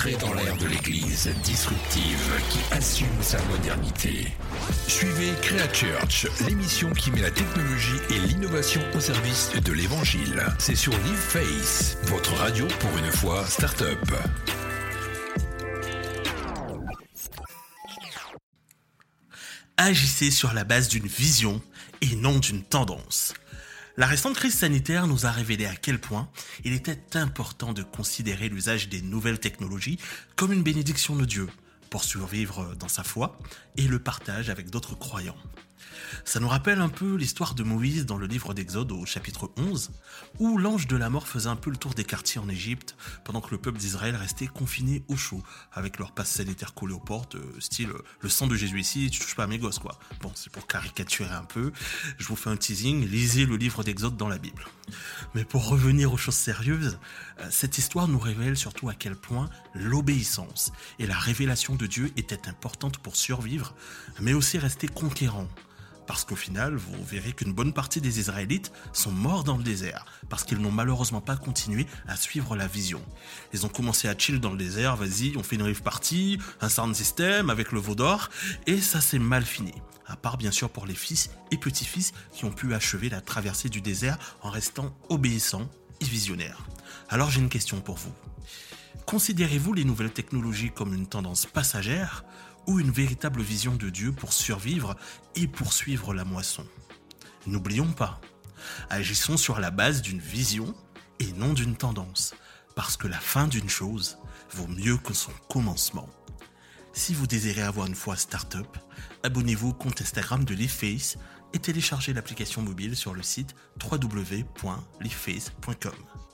Dans l'ère de l'Église disruptive qui assume sa modernité. Suivez Church, l'émission qui met la technologie et l'innovation au service de l'Évangile. C'est sur Live Face, votre radio pour une fois start-up. Agissez sur la base d'une vision et non d'une tendance. La récente crise sanitaire nous a révélé à quel point il était important de considérer l'usage des nouvelles technologies comme une bénédiction de Dieu pour survivre dans sa foi et le partage avec d'autres croyants. Ça nous rappelle un peu l'histoire de Moïse dans le livre d'Exode au chapitre 11, où l'ange de la mort faisait un peu le tour des quartiers en Égypte, pendant que le peuple d'Israël restait confiné au chaud, avec leur passe sanitaire collé aux portes, euh, style le sang de Jésus ici, tu touches pas à mes gosses quoi. Bon, c'est pour caricaturer un peu, je vous fais un teasing, lisez le livre d'Exode dans la Bible. Mais pour revenir aux choses sérieuses, euh, cette histoire nous révèle surtout à quel point l'obéissance et la révélation de Dieu étaient importantes pour survivre, mais aussi rester conquérant parce qu'au final, vous verrez qu'une bonne partie des Israélites sont morts dans le désert, parce qu'ils n'ont malheureusement pas continué à suivre la vision. Ils ont commencé à chill dans le désert, vas-y, on fait une rive party, un sound system avec le veau d'or, et ça s'est mal fini. À part bien sûr pour les fils et petits-fils qui ont pu achever la traversée du désert en restant obéissants et visionnaires. Alors j'ai une question pour vous. Considérez-vous les nouvelles technologies comme une tendance passagère? Ou une véritable vision de Dieu pour survivre et poursuivre la moisson. N'oublions pas, agissons sur la base d'une vision et non d'une tendance, parce que la fin d'une chose vaut mieux que son commencement. Si vous désirez avoir une foi start-up, abonnez-vous au compte Instagram de LeafFace et téléchargez l'application mobile sur le site www.leafface.com.